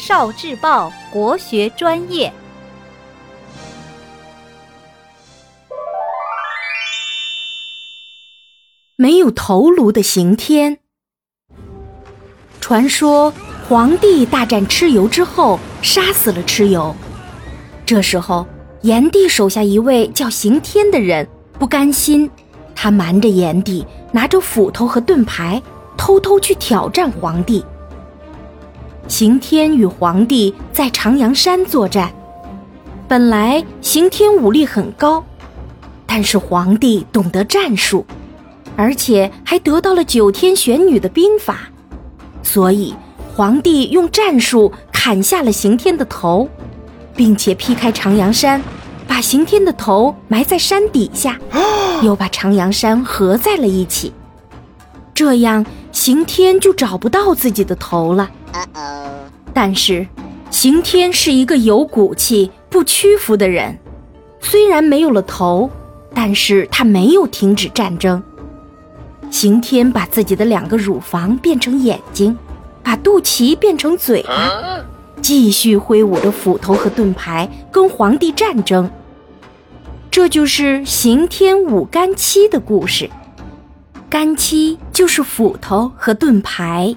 少智报国学专业。没有头颅的刑天。传说皇帝大战蚩尤之后，杀死了蚩尤。这时候，炎帝手下一位叫刑天的人不甘心，他瞒着炎帝，拿着斧头和盾牌，偷偷去挑战皇帝。刑天与皇帝在长阳山作战，本来刑天武力很高，但是皇帝懂得战术。而且还得到了九天玄女的兵法，所以皇帝用战术砍下了刑天的头，并且劈开长阳山，把刑天的头埋在山底下，又把长阳山合在了一起。这样刑天就找不到自己的头了。但是刑天是一个有骨气、不屈服的人，虽然没有了头，但是他没有停止战争。刑天把自己的两个乳房变成眼睛，把肚脐变成嘴巴，继续挥舞着斧头和盾牌跟皇帝战争。这就是刑天舞干戚的故事。干戚就是斧头和盾牌。